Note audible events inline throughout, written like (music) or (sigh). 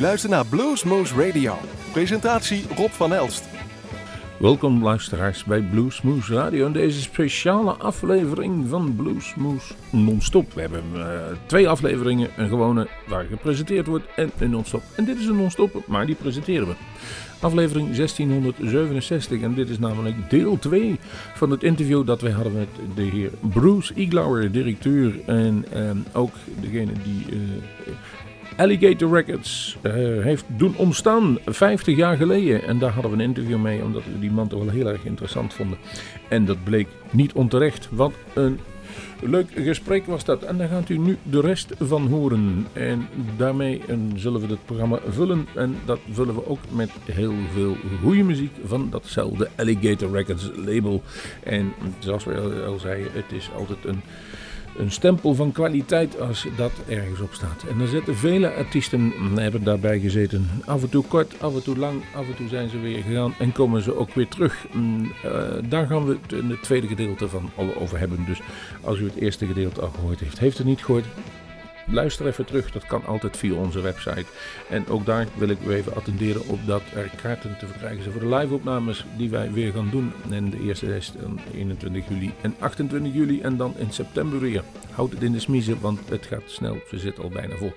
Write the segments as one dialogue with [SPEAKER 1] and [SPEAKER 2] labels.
[SPEAKER 1] luistert naar Bluesmoose Radio. Presentatie Rob van Elst.
[SPEAKER 2] Welkom luisteraars bij Bluesmoose Radio en deze speciale aflevering van Bluesmoose Non-Stop. We hebben uh, twee afleveringen, een gewone waar gepresenteerd wordt en een non-stop. En dit is een non-stop, maar die presenteren we. Aflevering 1667 en dit is namelijk deel 2 van het interview dat wij hadden met de heer Bruce Iglauer, directeur en uh, ook degene die... Uh, Alligator Records uh, heeft doen ontstaan 50 jaar geleden. En daar hadden we een interview mee, omdat we die man toch wel heel erg interessant vonden. En dat bleek niet onterecht. Wat een leuk gesprek was dat. En daar gaat u nu de rest van horen. En daarmee zullen we het programma vullen. En dat vullen we ook met heel veel goede muziek van datzelfde Alligator Records label. En zoals we al zeiden, het is altijd een een stempel van kwaliteit als dat ergens op staat. En er zitten vele artiesten hebben daarbij gezeten. Af en toe kort, af en toe lang, af en toe zijn ze weer gegaan en komen ze ook weer terug. Uh, daar gaan we het in het tweede gedeelte van over hebben. Dus als u het eerste gedeelte al gehoord heeft, heeft het niet gehoord, luister even terug. Dat kan altijd via onze website. En ook daar wil ik u even attenderen op dat er kaarten te verkrijgen zijn voor de live-opnames die wij weer gaan doen. En de eerste is 21 juli en 28 juli en dan in september weer. Houd het in de smiezen, want het gaat snel. Ze zitten al bijna vol.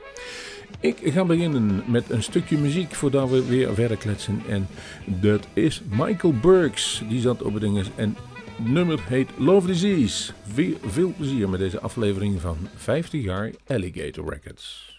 [SPEAKER 2] Ik ga beginnen met een stukje muziek voordat we weer verder kletsen. En dat is Michael Burks. Die zat op het ding en nummer heet Love Disease. Veel, plezier met deze aflevering van 50 jaar Alligator Records.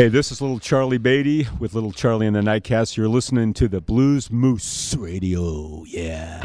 [SPEAKER 3] Hey, this is little Charlie Baty with little Charlie and the Nightcats. You're listening to the Blues Moose Radio. Yeah.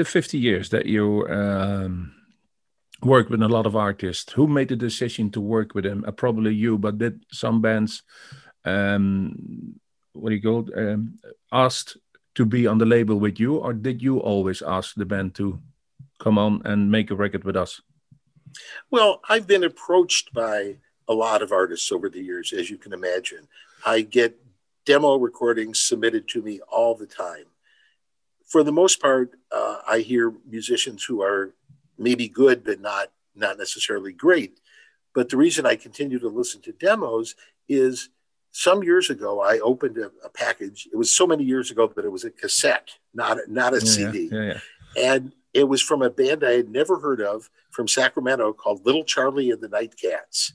[SPEAKER 2] The 50 years that you um, worked with a lot of artists, who made the decision to work with them? Uh, probably you, but did some bands, um, what do you call um, asked to be on the label with you, or did you always ask the band to come on and make a record with us?
[SPEAKER 4] Well, I've been approached by a lot of artists over the years, as you can imagine. I get demo recordings submitted to me all the time for the most part, uh, I hear musicians who are maybe good but not not necessarily great. But the reason I continue to listen to demos is some years ago I opened a, a package. It was so many years ago that it was a cassette, not a, not a yeah, CD, yeah, yeah, and it was from a band I had never heard of from Sacramento called Little Charlie and the Nightcats,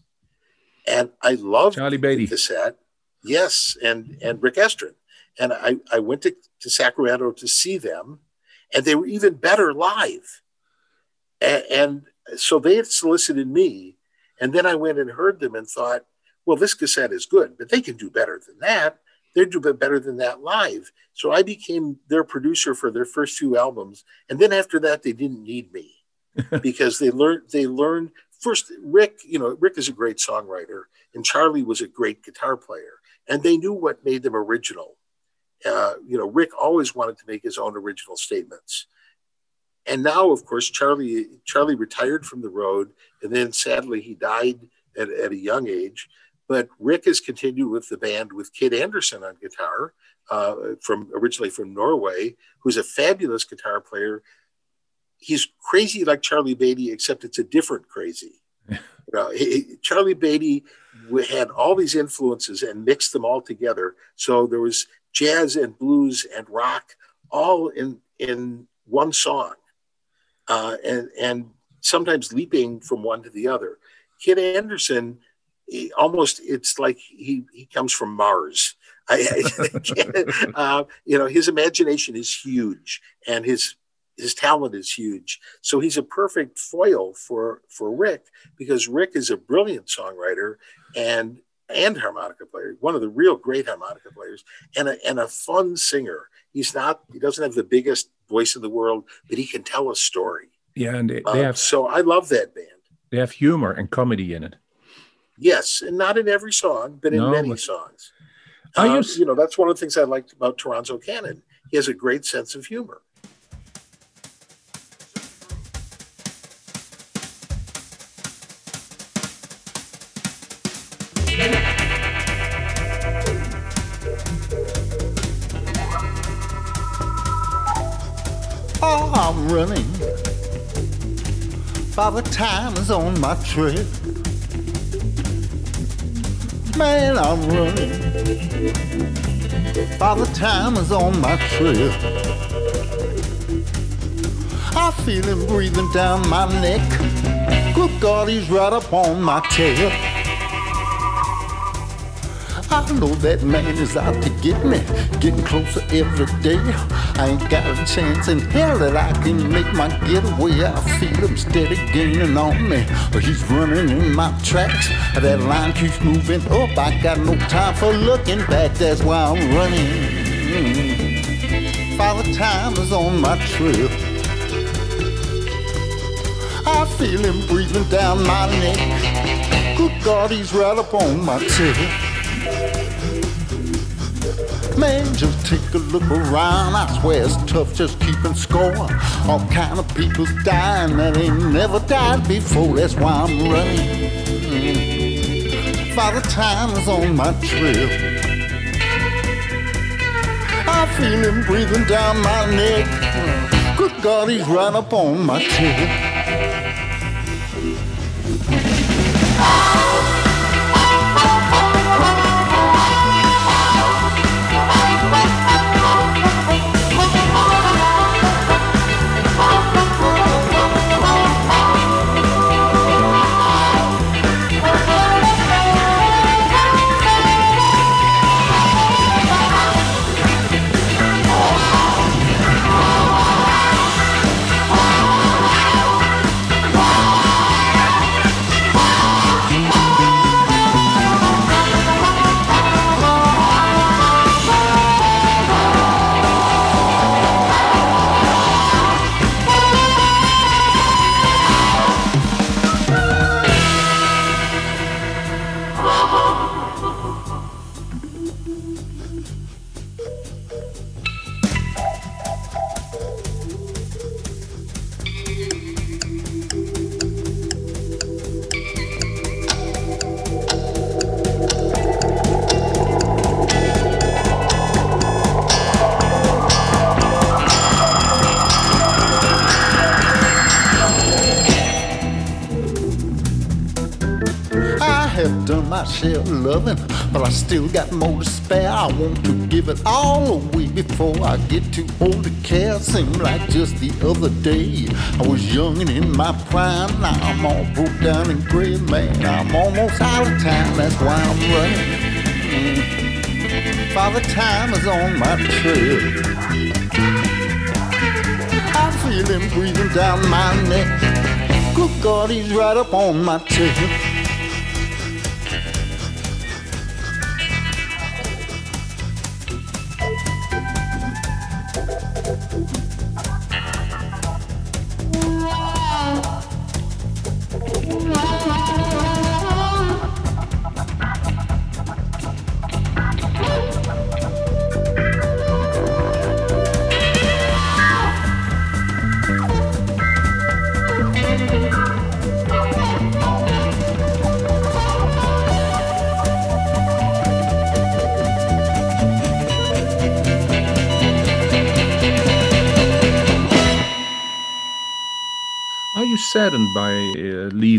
[SPEAKER 4] and I loved
[SPEAKER 2] Charlie Baty
[SPEAKER 4] cassette. Yes, and and Rick Estrin and I, I went to, to Sacramento to see them, and they were even better live. And, and so they had solicited me, and then I went and heard them and thought, well, this cassette is good, but they can do better than that. They're do better than that live. So I became their producer for their first two albums, and then after that, they didn't need me (laughs) because they learned they learned first. Rick, you know, Rick is a great songwriter, and Charlie was a great guitar player, and they knew what made them original uh, you know, Rick always wanted to make his own original statements. And now, of course, Charlie Charlie retired from the road, and then sadly he died at, at a young age. But Rick has continued with the band with Kid Anderson on guitar, uh, from originally from Norway, who's a fabulous guitar player. He's crazy like Charlie Baty, except it's a different crazy. (laughs) you know, he, Charlie Baty had all these influences and mixed them all together. So there was jazz and blues and rock all in in one song uh, and and sometimes leaping from one to the other. Kid Anderson, almost it's like he he comes from Mars. (laughs) I (laughs) uh, you know, his imagination is huge, and his his talent is huge. So he's a perfect foil for for Rick because Rick is a brilliant songwriter and and harmonica player, one of the real great harmonica players, and a and a fun singer. He's not he doesn't have the biggest voice in the world, but he can tell a story.
[SPEAKER 2] Yeah, and they, they have
[SPEAKER 4] so I love that band.
[SPEAKER 2] they have humor and comedy in it.
[SPEAKER 4] Yes, and not in every song, but in
[SPEAKER 2] No,
[SPEAKER 4] many
[SPEAKER 2] but-
[SPEAKER 4] songs.
[SPEAKER 2] Are
[SPEAKER 4] Uh,
[SPEAKER 2] you
[SPEAKER 4] you know, that's one of the things I liked about Toronzo Cannon. He has a great sense of humor.
[SPEAKER 5] Father time is on my trail. Man, I'm running. Father time is on my trail. I feel him breathing down my neck. Good God, he's right up on my tail. I know that man is out to get me, getting closer every day. I ain't got a chance in hell that I can make my getaway. I feel him steady gaining on me. But he's running in my tracks. That line keeps moving up. I got no time for looking back. That's why I'm running. Father time is on my trail. I feel him breathing down my neck. Good God, he's right up on my tail. Man, just take a look around. I swear it's tough just keeping score. All kind of people's dying that ain't never died before. That's why I'm running. Father time is on my trail. I feel him breathing down my neck. Good God, he's right up on my tail. Share loving, but I still got more to spare. I want to give it all away before I get too old to care. Seemed like just the other day I was young and in my prime. Now I'm all broke down and gray, man. I'm almost out of time. That's why I'm running. Father time is on my trail. I feel him breathing down my neck. Good God, he's right up on my tail.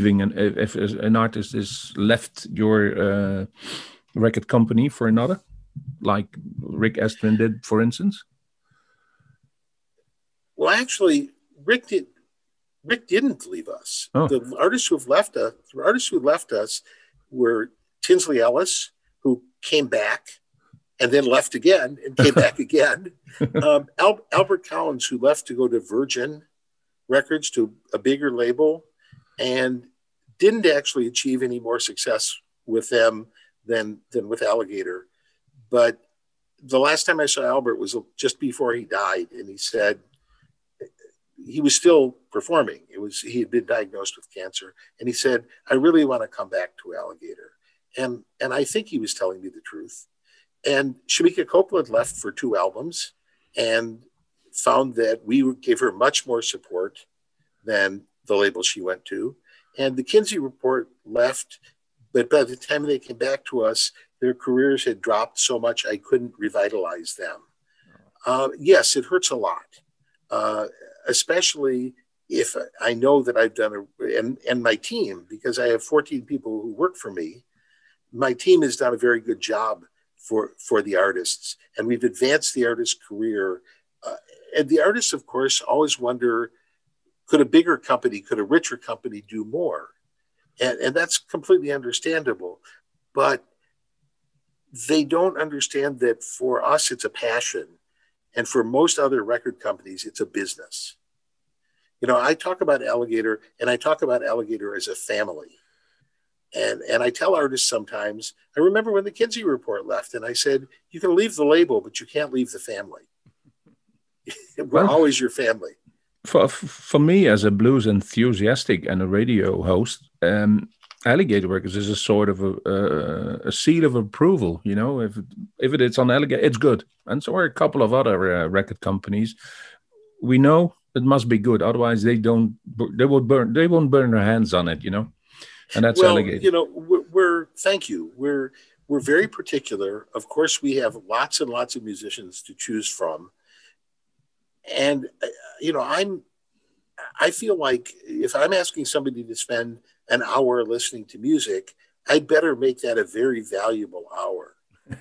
[SPEAKER 2] Leaving and if, if an artist is left your uh, record company for another, like Rick Estrin did, for instance?
[SPEAKER 4] Well, actually, Rick did. Rick didn't leave us.
[SPEAKER 2] Oh.
[SPEAKER 4] The artists who have left us, the artists who left us were Tinsley Ellis, who came back and then left again and came (laughs) back again. Um, Al- Albert Collins, who left to go to Virgin Records, to a bigger label, and didn't actually achieve any more success with them than than with Alligator. But the last time I saw Albert was just before he died, and he said he was still performing. It was he had been diagnosed with cancer, and he said, "I really want to come back to Alligator," and and I think he was telling me the truth. And Shemekia Copeland left for two albums, and found that we gave her much more support than the label she went to. And the Kinsey report left, but by the time they came back to us, their careers had dropped so much I couldn't revitalize them. Uh, yes, it hurts a lot, uh, especially if I know that I've done a, and, and my team, because I have 14 people who work for me, my team has done a very good job for, for the artists. And we've advanced the artist's career. Uh, and the artists, of course, always wonder could a bigger company, could a richer company do more? And, and that's completely understandable. But they don't understand that for us, it's a passion. And for most other record companies, it's a business. You know, I talk about Alligator and I talk about Alligator as a family. And, and I tell artists sometimes, I remember when the Kinsey report left, and I said, You can leave the label, but you can't leave the family. (laughs) We're always your family.
[SPEAKER 2] For for me as a blues enthusiastic and a radio host, um, Alligator Records is a sort of a, a, a seal of approval. You know, if if it is on Alligator, it's good, and so are a couple of other uh, record companies. We know it must be good, otherwise they don't. They would burn. They won't burn their hands on it. You know, and that's
[SPEAKER 4] well,
[SPEAKER 2] Alligator.
[SPEAKER 4] you know, we're, we're thank you. We're we're very particular. Of course, we have lots and lots of musicians to choose from, and uh, you know, I'm I feel like if I'm asking somebody to spend an hour listening to music, I'd better make that a very valuable hour. (laughs)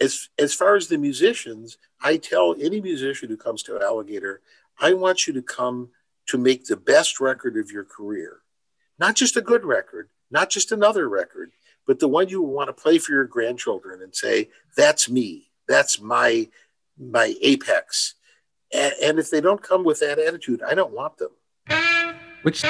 [SPEAKER 4] As as far as the musicians, I tell any musician who comes to Alligator, I want you to come to make the best record of your career not just a good record, not just another record, but the one you want to play for your grandchildren and say, "That's me. That's my my apex." And, and if they don't come with that attitude, I don't want them.
[SPEAKER 2] Which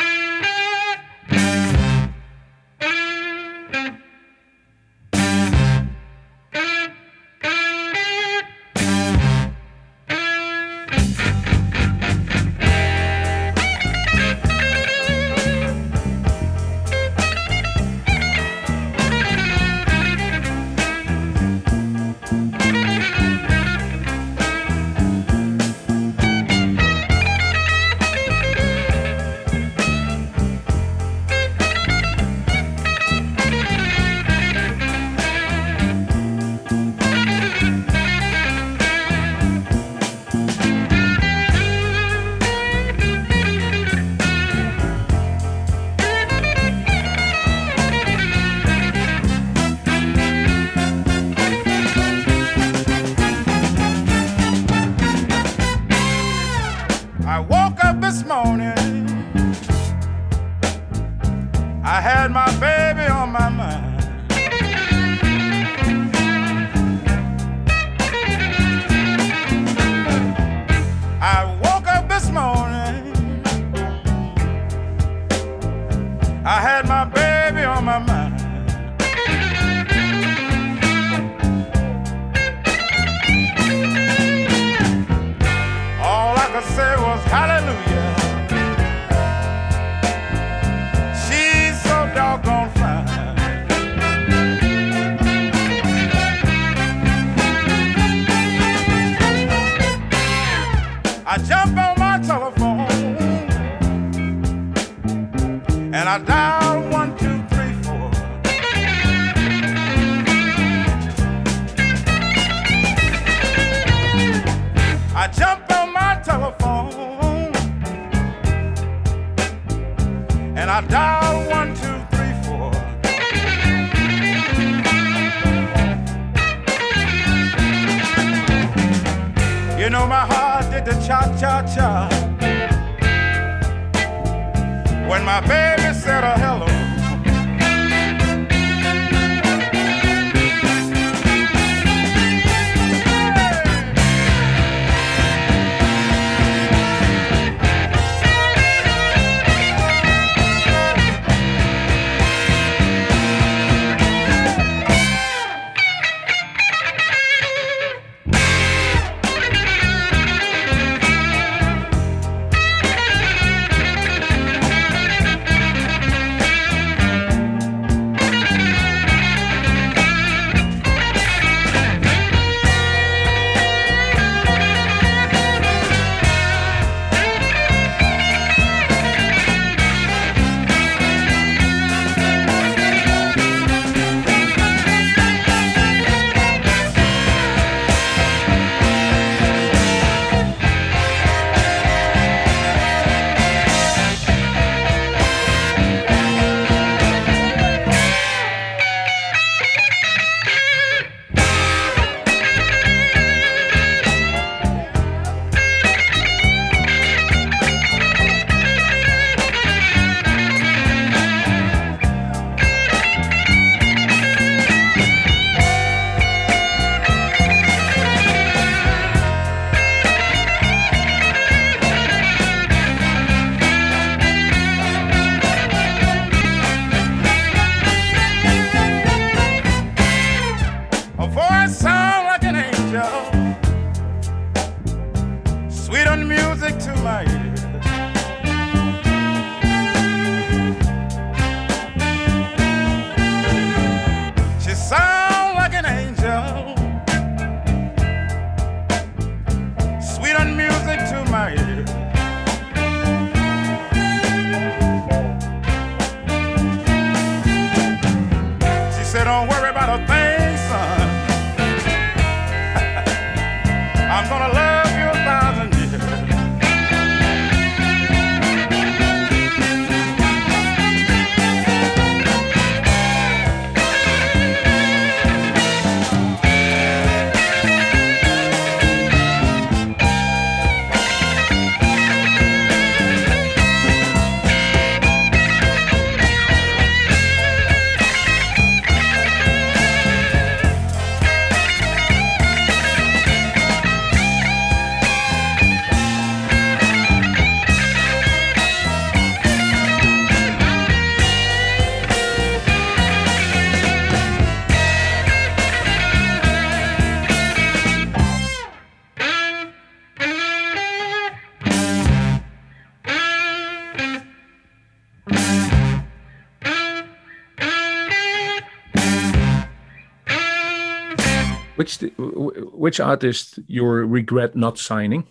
[SPEAKER 2] which artist you regret not signing?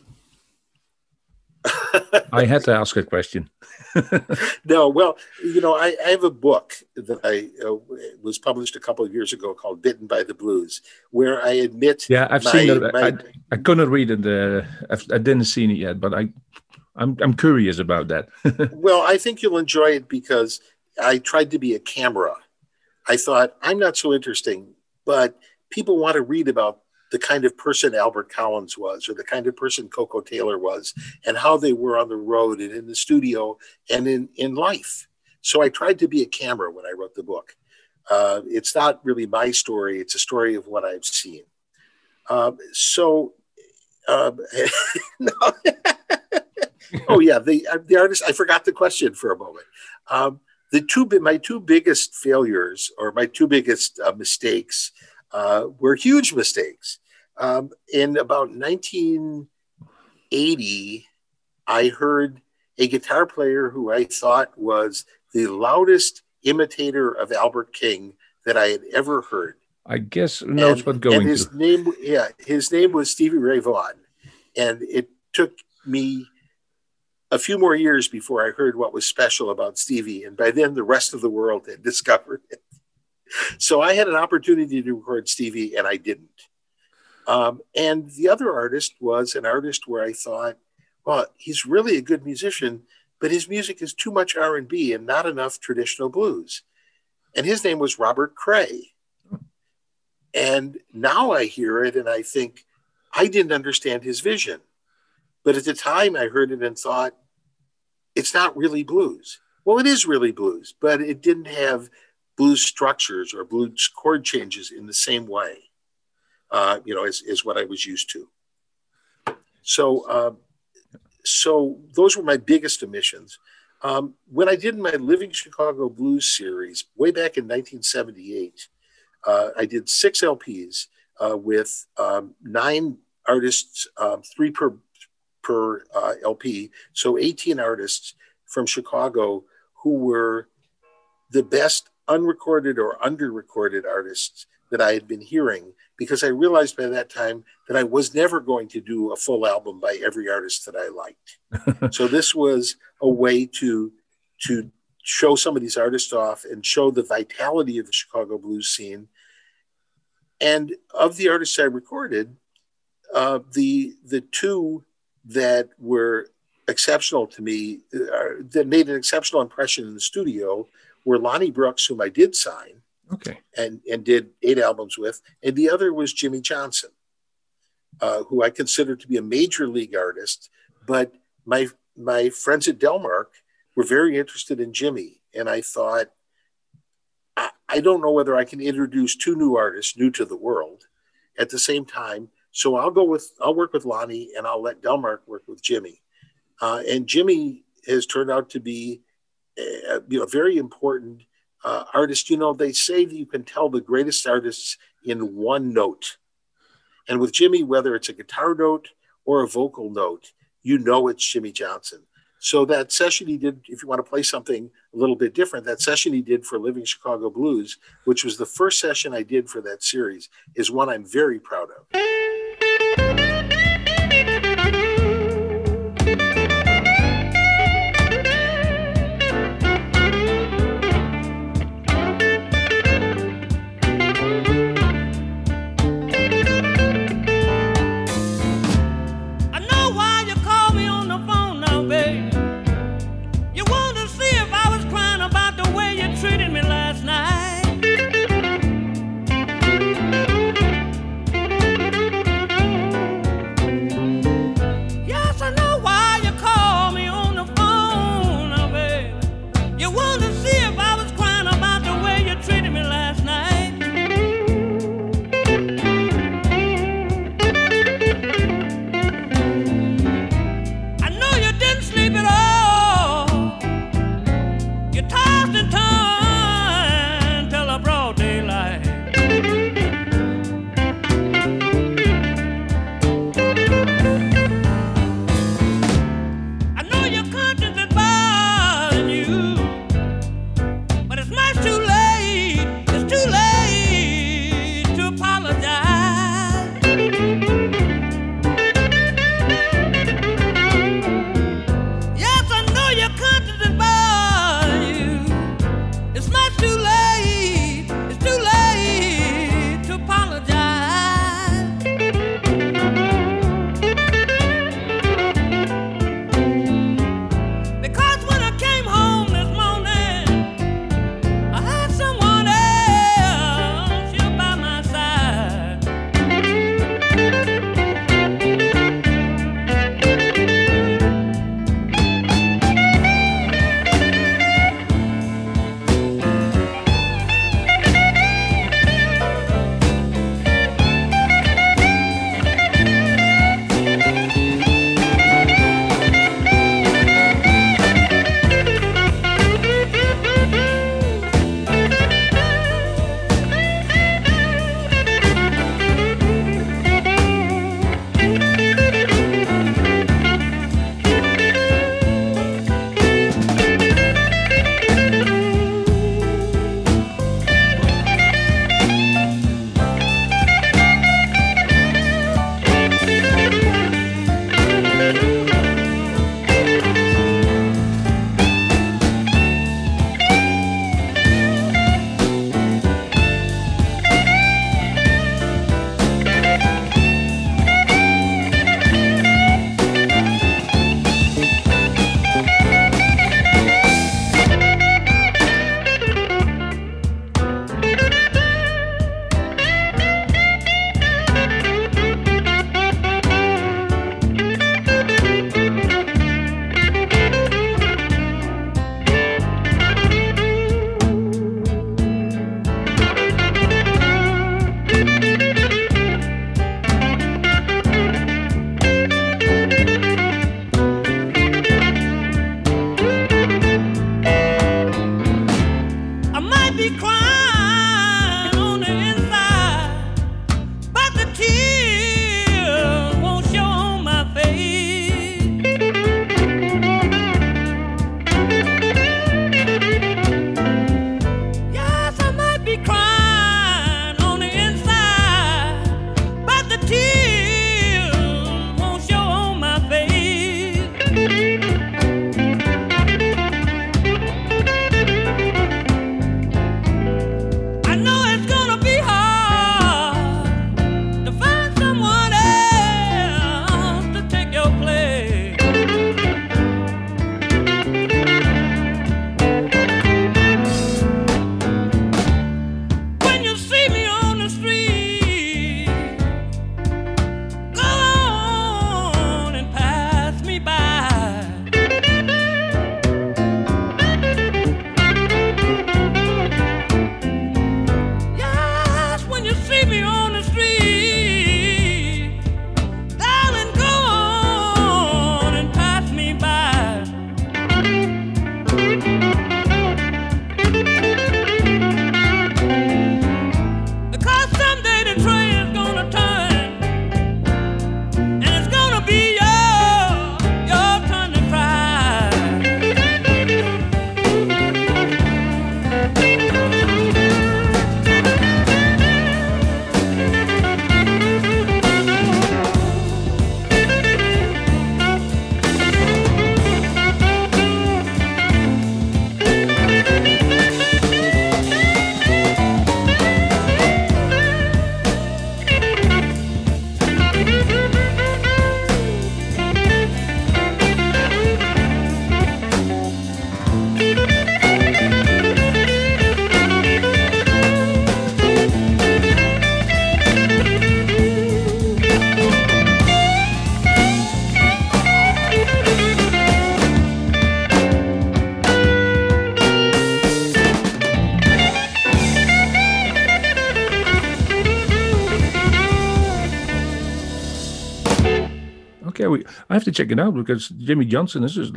[SPEAKER 2] I had to ask a question. (laughs)
[SPEAKER 4] No, well, you know, I, I have a book that I uh, was published a couple of years ago called "Bitten by the Blues," where I admit,
[SPEAKER 2] Yeah, I've
[SPEAKER 4] my-
[SPEAKER 2] seen it.
[SPEAKER 4] my-
[SPEAKER 2] I, I couldn't read it. Uh, I've, didn't see it yet, but I, I'm I'm curious about that. (laughs)
[SPEAKER 4] well, I think you'll enjoy it because I tried to be a camera. I thought I'm not so interesting, but people want to read about the kind of person Albert Collins was, or the kind of person Koko Taylor was, and how they were on the road and in the studio and in in life. So I tried to be a camera when I wrote the book. Uh, it's not really my story; it's a story of what I've seen. Um, so, um, (laughs) (laughs) oh yeah, the uh, the artist. I forgot the question for a moment. Um, the two my two biggest failures or my two biggest uh, mistakes uh, were huge mistakes. Um, in about 1980, I heard a guitar player who I thought was the loudest imitator of Albert King that I had ever heard.
[SPEAKER 2] I guess knows what going
[SPEAKER 4] and his
[SPEAKER 2] to.
[SPEAKER 4] name, yeah, his name was Stevie Ray Vaughan, and it took me a few more years before I heard what was special about Stevie, and by then the rest of the world had discovered it. (laughs) So I had an opportunity to record Stevie, and I didn't. Um, and the other artist was an artist where I thought, well, he's really a good musician, but his music is too much R and B and not enough traditional blues. And his name was Robert Cray. And now I hear it and I think I didn't understand his vision. But at the time I heard it and thought, it's not really blues. Well, it is really blues, but it didn't have blues structures or blues chord changes in the same way, uh, you know, is, as what I was used to. So, uh, so those were my biggest omissions. Um, when I did my Living Chicago Blues series way back in 1978, uh, I did six LPs uh, with um, nine artists, um, three per per uh, LP, so 18 artists from Chicago who were the best unrecorded or under-recorded artists that I had been hearing because I realized by that time that I was never going to do a full album by every artist that I liked. (laughs) so this was a way to to show some of these artists off and show the vitality of the Chicago blues scene. And of the artists I recorded, uh, the the two that were exceptional to me, uh, that made an exceptional impression in the studio, were Lonnie Brooks, whom I did sign,
[SPEAKER 2] Okay.
[SPEAKER 4] and and did eight albums with, and the other was Jimmy Johnson, uh, who I consider to be a major league artist. But my my friends at Delmark were very interested in Jimmy, and I thought, I, I don't know whether I can introduce two new artists, new to the world, at the same time. So I'll go with I'll work with Lonnie, and I'll let Delmark work with Jimmy. Uh, and Jimmy has turned out to be, uh, you know, very important uh, artist. You know, they say that you can tell the greatest artists in one note. And with Jimmy, whether it's a guitar note or a vocal note, you know it's Jimmy Johnson. So that session he did, if you want to play something a little bit different, that session he did for Living Chicago Blues, which was the first session I did for that series, is one I'm very proud of.
[SPEAKER 2] Check it out because Jimmy Johnson this is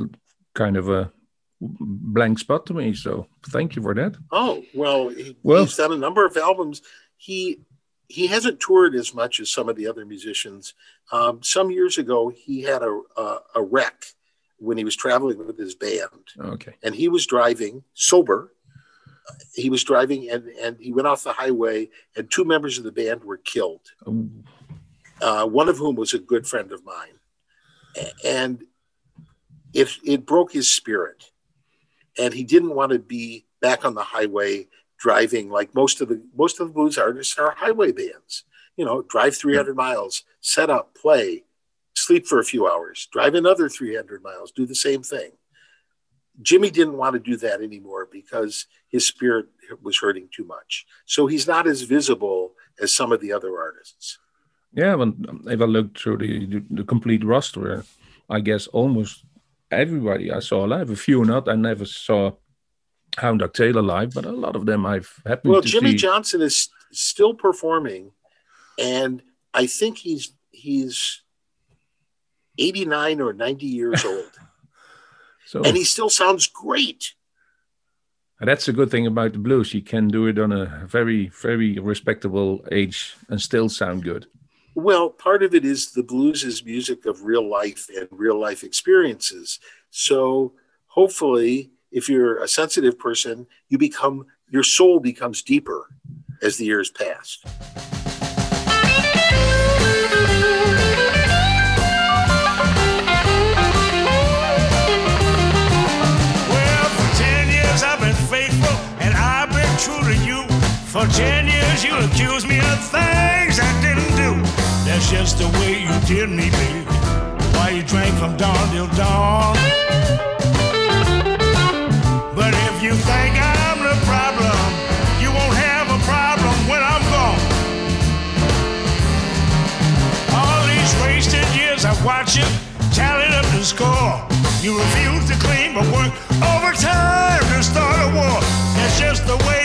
[SPEAKER 2] kind of a blank spot to me. So thank you for that.
[SPEAKER 4] Oh well, he,
[SPEAKER 2] Well-
[SPEAKER 4] he's done a number of albums. He he hasn't toured as much as some of the other musicians. Um, some years ago, he had a, a a wreck when he was traveling with his band,
[SPEAKER 2] Okay.
[SPEAKER 4] and he was driving sober. He was driving, and and he went off the highway, and two members of the band were killed. Uh, one of whom was a good friend of mine, and it it broke his spirit, and he didn't want to be back on the highway driving like most of the most of the blues artists are highway bands. You know, drive 300 miles, set up, play, sleep for a few hours, drive another 300 miles, do the same thing. Jimmy didn't want to do that anymore because his spirit was hurting too much. So he's not as visible as some of the other artists.
[SPEAKER 2] Yeah, but um, if I look through the, the, the complete roster, I guess almost everybody I saw live, a few not. I never saw Hound Dog Taylor live, but a lot of them I've happened
[SPEAKER 4] Well, Jimmy
[SPEAKER 2] see.
[SPEAKER 4] Johnson is still performing, and I think he's he's 89 or 90 years (laughs) old,
[SPEAKER 2] so
[SPEAKER 4] and he still sounds great.
[SPEAKER 2] And that's a good thing about the blues. You can do it on a very, very respectable age and still sound good.
[SPEAKER 4] Well, part of it is the blues is music of real life and real life experiences. So hopefully, if you're a sensitive person, you become your soul becomes deeper as the years pass.
[SPEAKER 6] Well, for ten years I've been faithful and I've been true to you. For ten years you accuse me of things I didn't. That's just the way you did me, baby. Why you drank from dawn till dawn. But if you think I'm the problem, you won't have a problem when I'm gone. All these wasted years I watch you tallied up the score. You refuse to clean but work overtime to start a war. That's just the way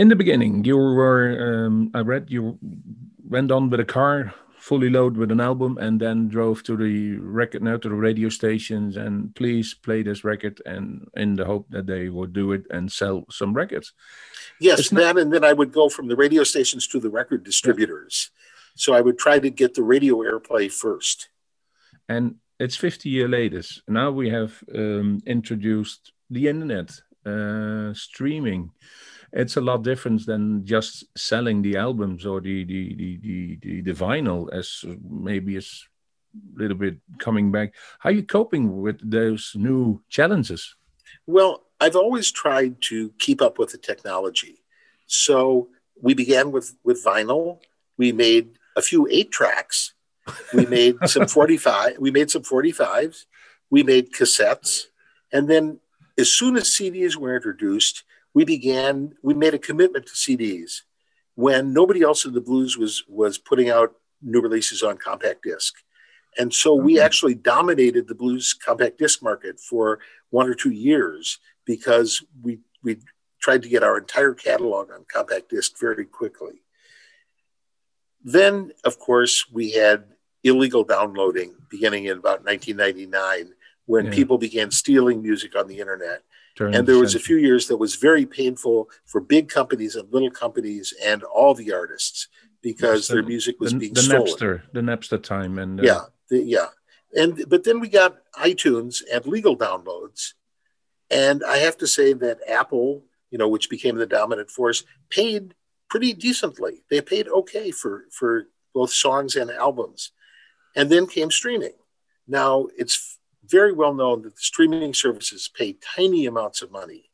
[SPEAKER 2] in the beginning, you were, um, I read you went on with a car fully loaded with an album and then drove to the record now to the radio stations and please play this record and in the hope that they would do it and sell some records.
[SPEAKER 4] Yes,
[SPEAKER 2] It's not-
[SPEAKER 4] and then I would go from the radio stations to the record distributors. So I would try to get the radio airplay first.
[SPEAKER 2] and it's 50 years later now we have um, introduced the internet uh, streaming it's a lot different than just selling the albums or the the the the, the, the vinyl as maybe is a little bit coming back how are you coping with those new challenges
[SPEAKER 4] Well, I've always tried to keep up with the technology. So we began with with vinyl. We made a few eight tracks. We made (laughs) some 45. We made some 45s. We made cassettes. And then as soon as CDs were introduced, we began, we made a commitment to CDs when nobody else in the blues was was putting out new releases on compact disc. And so we actually dominated the blues compact disc market for one or two years because we we tried to get our entire catalog on compact disc very quickly. Then, of course, we had illegal downloading beginning in about 1999 when
[SPEAKER 2] Yeah.
[SPEAKER 4] people began stealing music on the internet.
[SPEAKER 2] Turn
[SPEAKER 4] And
[SPEAKER 2] of the
[SPEAKER 4] there was a few years that was very painful for big companies and little companies and all the artists because
[SPEAKER 2] The-
[SPEAKER 4] their music was
[SPEAKER 2] the,
[SPEAKER 4] being
[SPEAKER 2] the
[SPEAKER 4] stolen.
[SPEAKER 2] napster the napster time and uh,
[SPEAKER 4] Yeah, the, yeah, and but then we got iTunes and legal downloads, and I have to say that Apple, you know, which became the dominant force, paid pretty decently. They paid okay for for both songs and albums, and then came streaming. Now it's very well known that the streaming services pay tiny amounts of money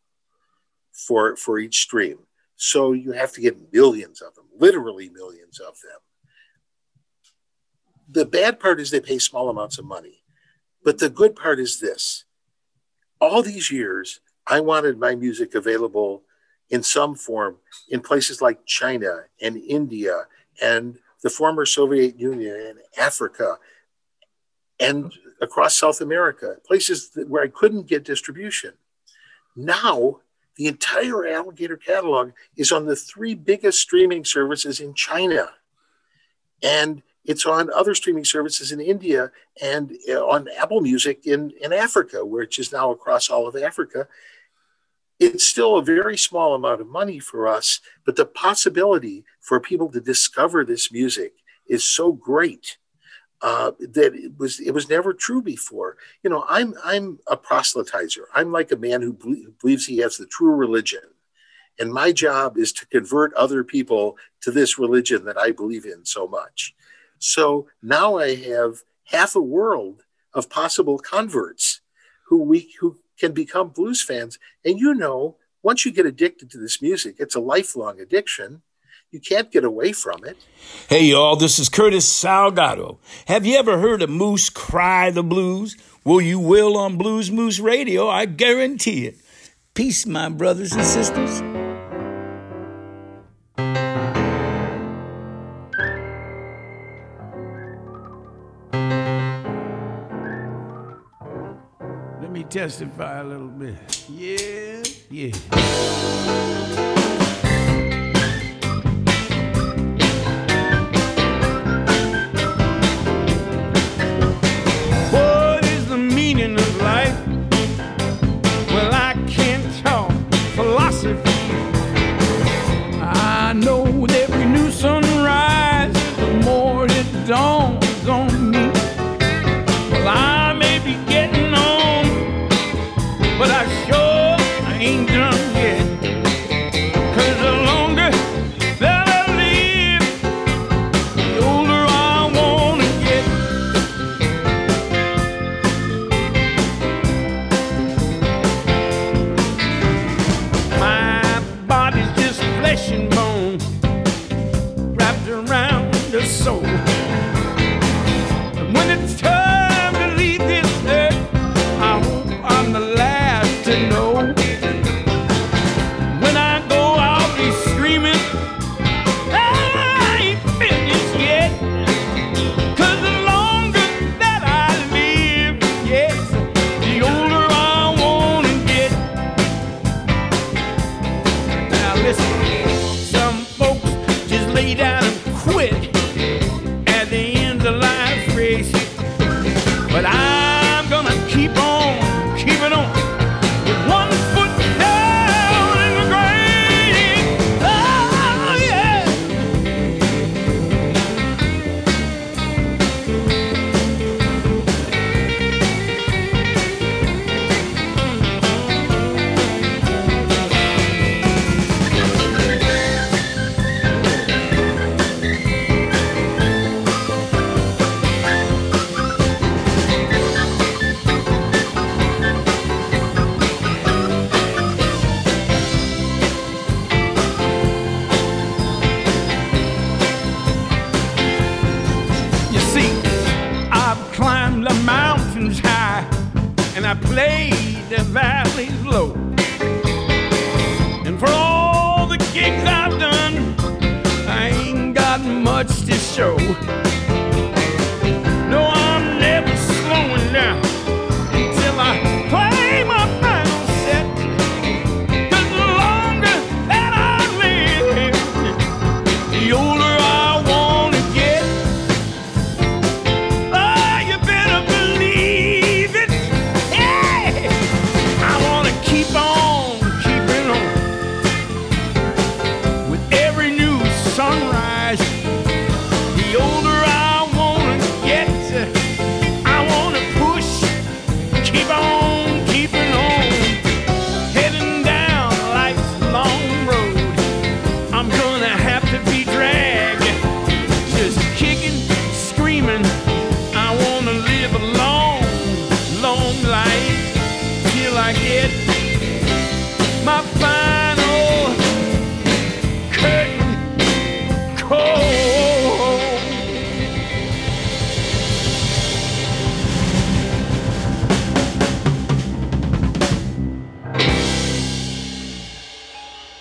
[SPEAKER 4] for for each stream, so you have to get millions of them, literally millions of them. The bad part is they pay small amounts of money. But the good part is this. All these years, I wanted my music available in some form in places like China and India and the former Soviet Union and Africa and across South America, places that, where I couldn't get distribution. Now, the entire Alligator catalog is on the three biggest streaming services in China. And it's on other streaming services in India and uh, on Apple Music in, in Africa, which is now across all of Africa. It's still a very small amount of money for us, but the possibility for people to discover this music is so great uh, that it was it was never true before. You know, I'm I'm a proselytizer. I'm like a man who, ble- who believes he has the true religion, and my job is to convert other people to this religion that I believe in so much. So now I have half a world of possible converts who we who can become blues fans. And you know, once you get addicted to this music, it's a lifelong addiction. You can't get away from it.
[SPEAKER 7] Hey, y'all, this is Curtis Salgado. Have you ever heard a moose cry the blues? Well, you will on Blues Moose Radio, I guarantee it. Peace, my brothers and sisters. Let me testify a little bit. Yeah, yeah.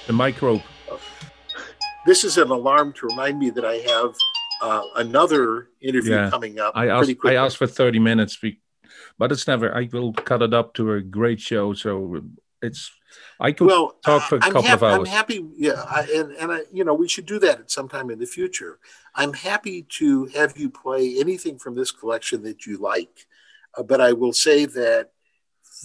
[SPEAKER 7] The
[SPEAKER 2] microbe.
[SPEAKER 4] This is an alarm to remind me that I have uh, another interview
[SPEAKER 2] Yeah.
[SPEAKER 4] coming up.
[SPEAKER 2] I asked,
[SPEAKER 4] pretty
[SPEAKER 2] I asked for 30 minutes, but it's never, I will cut it up to a great show. So it's, I could
[SPEAKER 4] well,
[SPEAKER 2] talk for a
[SPEAKER 4] I'm
[SPEAKER 2] couple
[SPEAKER 4] hap-
[SPEAKER 2] of hours.
[SPEAKER 4] I'm happy, yeah, I, and and I, you know, we should do that at some time in the future. I'm happy to have you play anything from this collection that you like, uh, but I will say that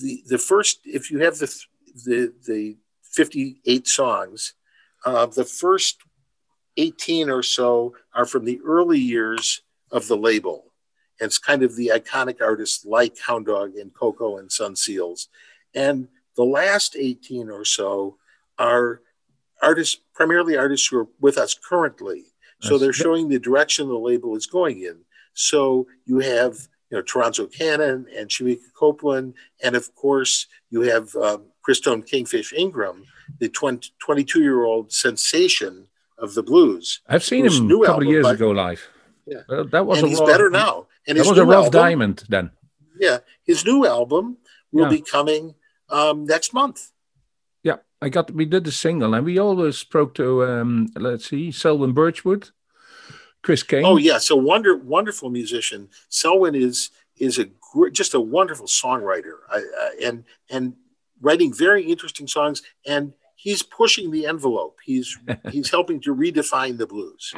[SPEAKER 4] the the first, if you have the th- the the 58 songs, uh, the first 18 or so are from the early years of the label. And it's kind of the iconic artists like Hound Dog and Koko and Son Seals. And the last 18 or so are artists, primarily artists who are with us currently. So they're showing the direction the label is going in. So you have, you know, Toronzo Cannon and Shemekia Copeland, and of course you have um, Christone Kingfish Ingram, the 22 year old sensation of the blues.
[SPEAKER 2] I've seen him a couple of years
[SPEAKER 4] by-
[SPEAKER 2] ago live.
[SPEAKER 4] Yeah.
[SPEAKER 2] Well, that was
[SPEAKER 4] and
[SPEAKER 2] a
[SPEAKER 4] he's better now. And
[SPEAKER 2] that was a rough
[SPEAKER 4] album-
[SPEAKER 2] diamond then.
[SPEAKER 4] Yeah, his new album will
[SPEAKER 2] Yeah.
[SPEAKER 4] be coming um, next month.
[SPEAKER 2] Yeah, I got we did the single, and we always spoke to um, let's see, Selwyn Birchwood, Chris Cain.
[SPEAKER 4] Oh yes, a wonder wonderful musician. Selwyn is is a just a wonderful songwriter, I, I, and and writing very interesting songs. And he's pushing the envelope. He's (laughs) he's helping to redefine the blues.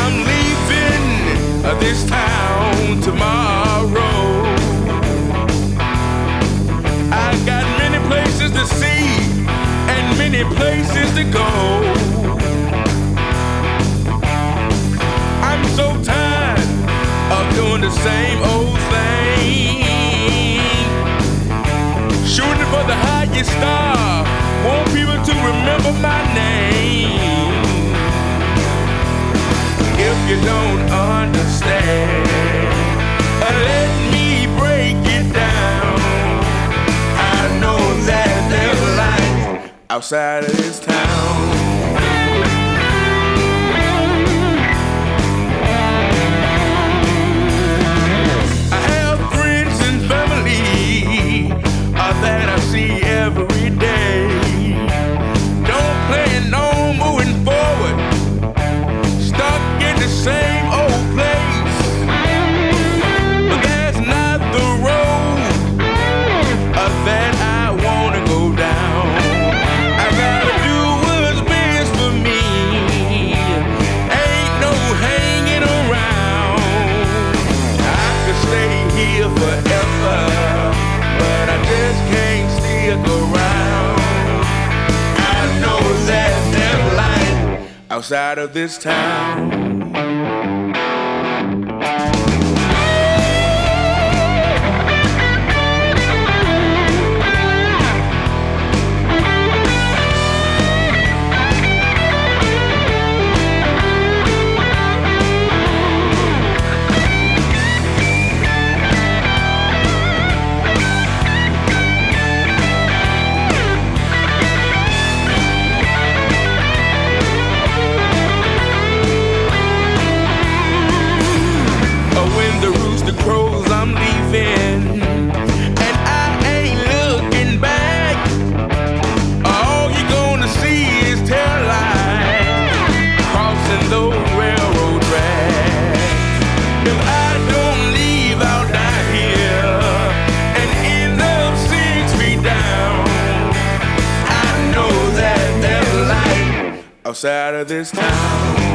[SPEAKER 8] I'm leaving this town tomorrow. Same old thing. Shooting for the highest star, want people to remember my name. If you don't understand, let me break it down. I know that there's life outside of this town. Outside of this town. Outside of this town.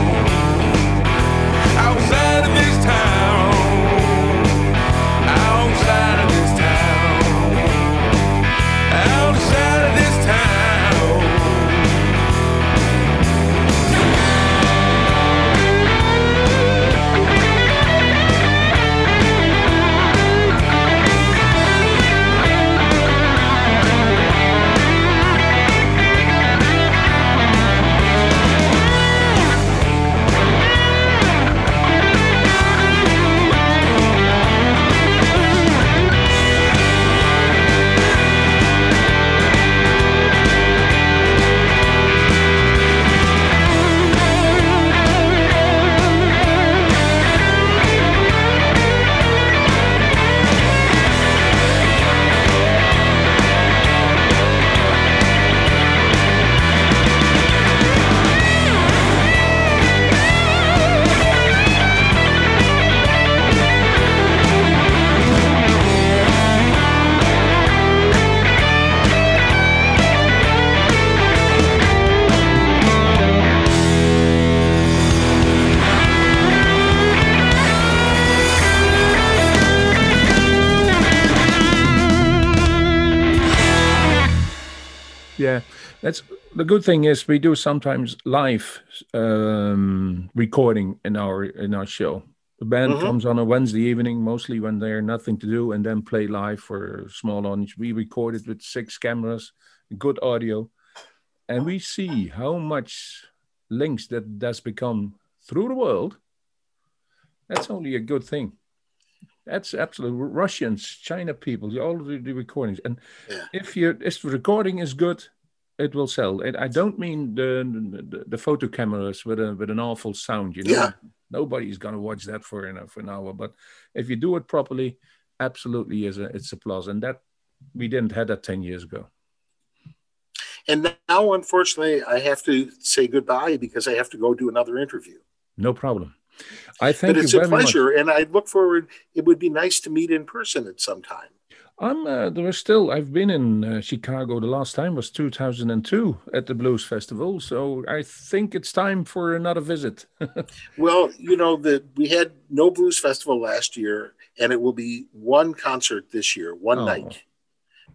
[SPEAKER 2] Yeah, that's the good thing is we do sometimes live um, recording in our in our show. The band
[SPEAKER 4] Mhm.
[SPEAKER 2] comes on a Wednesday evening, mostly when they're nothing to do, and then play live for a small audience. We record it with six cameras, good audio, and we see how much links that does become through the world. That's only a good thing. That's absolutely Russians, China people, all the, the recordings. And
[SPEAKER 4] Yeah.
[SPEAKER 2] if you if the recording is good, it will sell. And I don't mean the the, the photo cameras with a with an awful sound. You know,
[SPEAKER 4] Yeah.
[SPEAKER 2] nobody's gonna watch that for an for an hour. But if you do it properly, absolutely is a it's a plus. And that we didn't have that ten years ago.
[SPEAKER 4] And now, unfortunately, I have to say goodbye because I have to go do another interview.
[SPEAKER 2] No problem. I thank
[SPEAKER 4] but it's
[SPEAKER 2] you
[SPEAKER 4] a
[SPEAKER 2] very much.
[SPEAKER 4] pleasure, and I look forward. It would be nice to meet in person at some time.
[SPEAKER 2] I'm uh, there was still I've been in uh, Chicago. The last time was 2002 at the Blues Festival, so I think it's time for another visit. (laughs)
[SPEAKER 4] Well, you know that we had no blues festival last year, and it will be one concert this year, one
[SPEAKER 2] Oh.
[SPEAKER 4] night.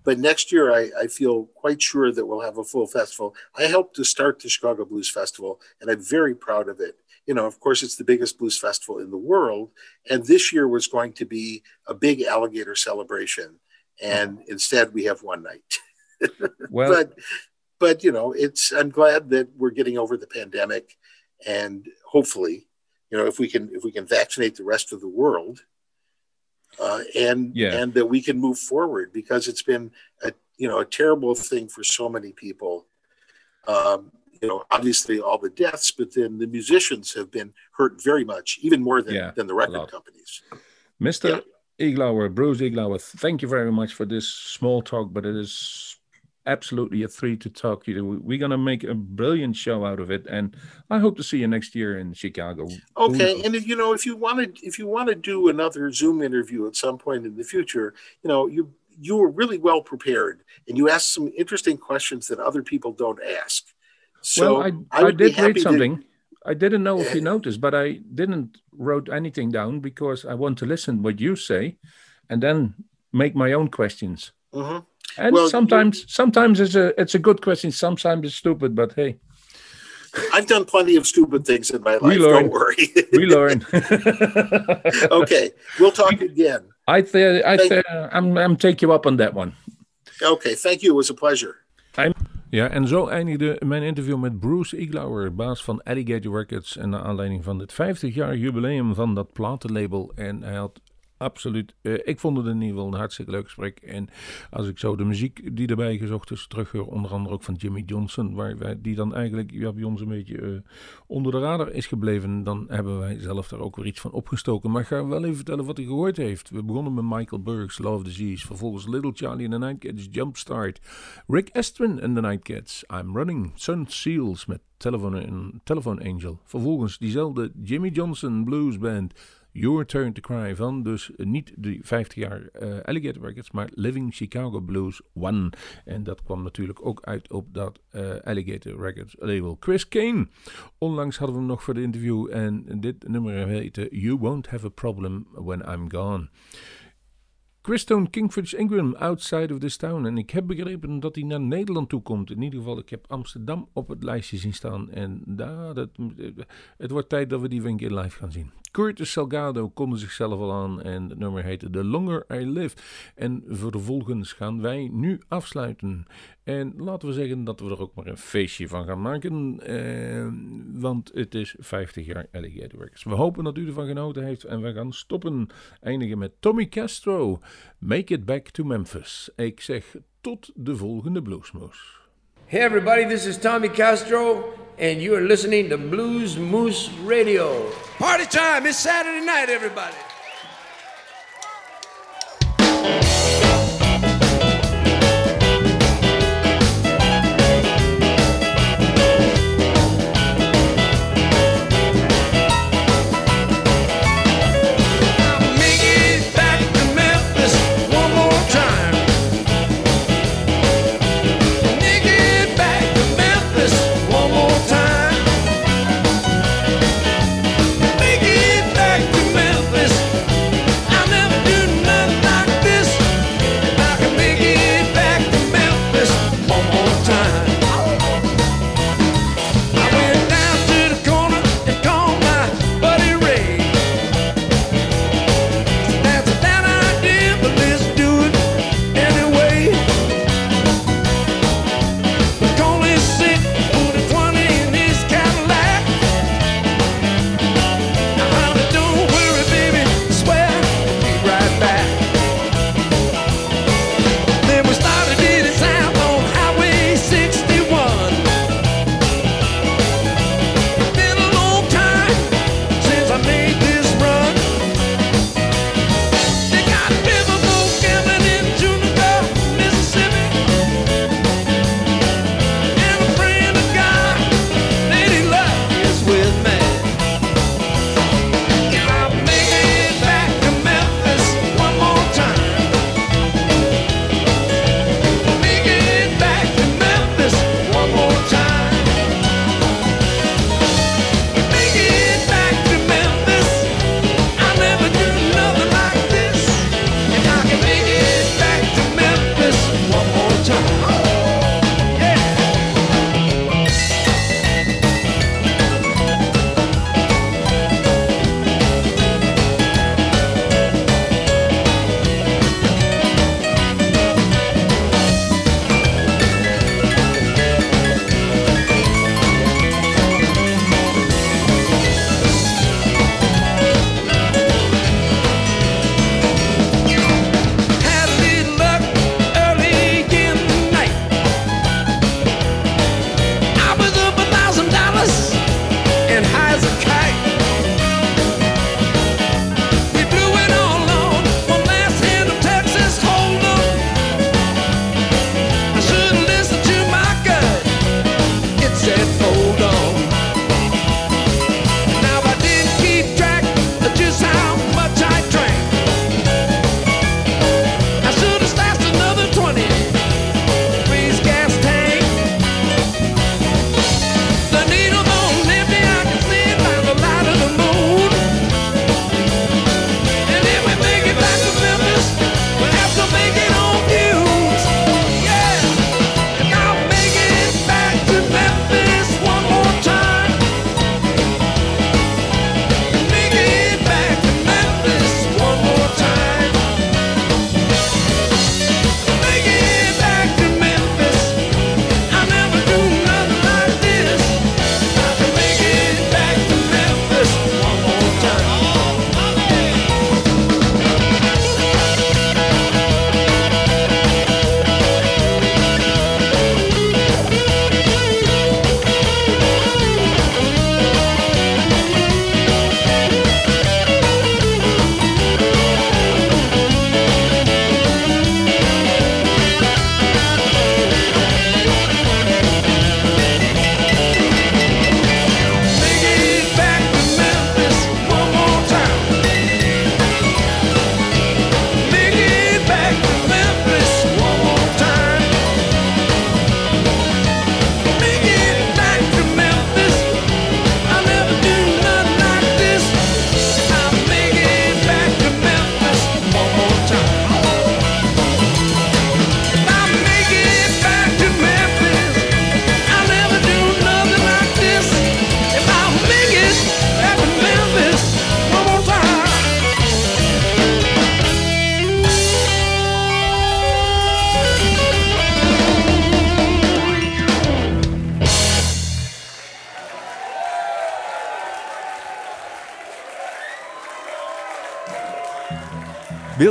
[SPEAKER 4] But next year, I, I feel quite sure that we'll have a full festival. I helped to start the Chicago Blues Festival, and I'm very proud of it. You know, of course, it's the biggest blues festival in the world, and this year was going to be a big alligator celebration, and instead we have one night. (laughs)
[SPEAKER 2] well,
[SPEAKER 4] but but you know it's i'm glad that we're getting over the pandemic and hopefully you know if we can if we can vaccinate the rest of the world uh, and
[SPEAKER 2] Yeah.
[SPEAKER 4] and that we can move forward because it's been a you know a terrible thing for so many people um, you know obviously all the deaths but then the musicians have been hurt very much even more than,
[SPEAKER 2] Yeah,
[SPEAKER 4] than the record companies
[SPEAKER 2] Mr. Iglauer, Bruce Iglauer, thank you very much for this small talk, but it is absolutely a treat to talk to you. We're going to make a brilliant show out of it, and I hope to see you next year in Chicago.
[SPEAKER 4] Okay, and if, you know, if you want to, if you want to do another Zoom interview at some point in the future, you know, you you were really well prepared, and you asked some interesting questions that other people don't ask. So
[SPEAKER 2] well, I, I, did read
[SPEAKER 4] to-
[SPEAKER 2] something. I didn't know if you noticed, but I didn't wrote anything down because I want to listen what you say, and then make my own questions.
[SPEAKER 4] Mhm.
[SPEAKER 2] And
[SPEAKER 4] Well, you-
[SPEAKER 2] sometimes, sometimes it's a it's a good question. Sometimes it's stupid, but hey,
[SPEAKER 4] I've done plenty of stupid things in my
[SPEAKER 2] We
[SPEAKER 4] life.
[SPEAKER 2] learn.
[SPEAKER 4] Don't worry.
[SPEAKER 2] we learn. (laughs) (laughs)
[SPEAKER 4] okay, we'll talk again.
[SPEAKER 2] I th- I th- I'm I'm take you up on that one.
[SPEAKER 4] Okay, thank you. It was a pleasure.
[SPEAKER 2] Ja, en zo eindigde mijn interview met Bruce Iglauer, baas van Alligator Records. En naar aanleiding van het 50 jaar jubileum van dat platenlabel. En hij had absoluut, eh, ik vond het in ieder geval een hartstikke leuk gesprek. En als ik zo de muziek die erbij gezocht is terughoor, onder andere ook van Jimmy Johnson, waar wij, die dan eigenlijk ja, bij ons een beetje eh, onder de radar is gebleven, dan hebben wij zelf daar ook weer iets van opgestoken. Maar ik ga wel even vertellen wat hij gehoord heeft. We begonnen met Michael Burks, Love Disease. Vervolgens Little Charlie and the Nightcats, Jumpstart. Rick Estrin and the Nightcats, I'm Running. Sun Seals met Telephone, Telephone Angel. Vervolgens diezelfde Jimmy Johnson Blues Band. Your Turn to Cry van dus niet de 50 jaar uh, Alligator Records, maar Living Chicago Blues 1. En dat kwam natuurlijk ook uit op dat uh, Alligator Records label. Chris Kane. Onlangs hadden we hem nog voor de interview en dit nummer heette You Won't Have a Problem When I'm Gone. Christone Kingfish Ingram, Outside of this Town. En ik heb begrepen dat hij naar Nederland toe komt. In ieder geval, ik heb Amsterdam op het lijstje zien staan. En daar, dat, het wordt tijd dat we die een keer live gaan zien. Curtis Salgado konde zichzelf al aan en het nummer heette The Longer I Live. En vervolgens gaan wij nu afsluiten. En laten we zeggen dat we er ook maar een feestje van gaan maken. Eh, want het is 50 jaar Alligator Records. We hopen dat u ervan genoten heeft. En we gaan stoppen. Eindigen met Tommy Castro. Make it back to Memphis. Ik zeg tot de volgende Bluesmoes.
[SPEAKER 9] Hey everybody, this is Tommy Castro, and you are listening to Blues Moose Radio. Party time! It's Saturday night, everybody.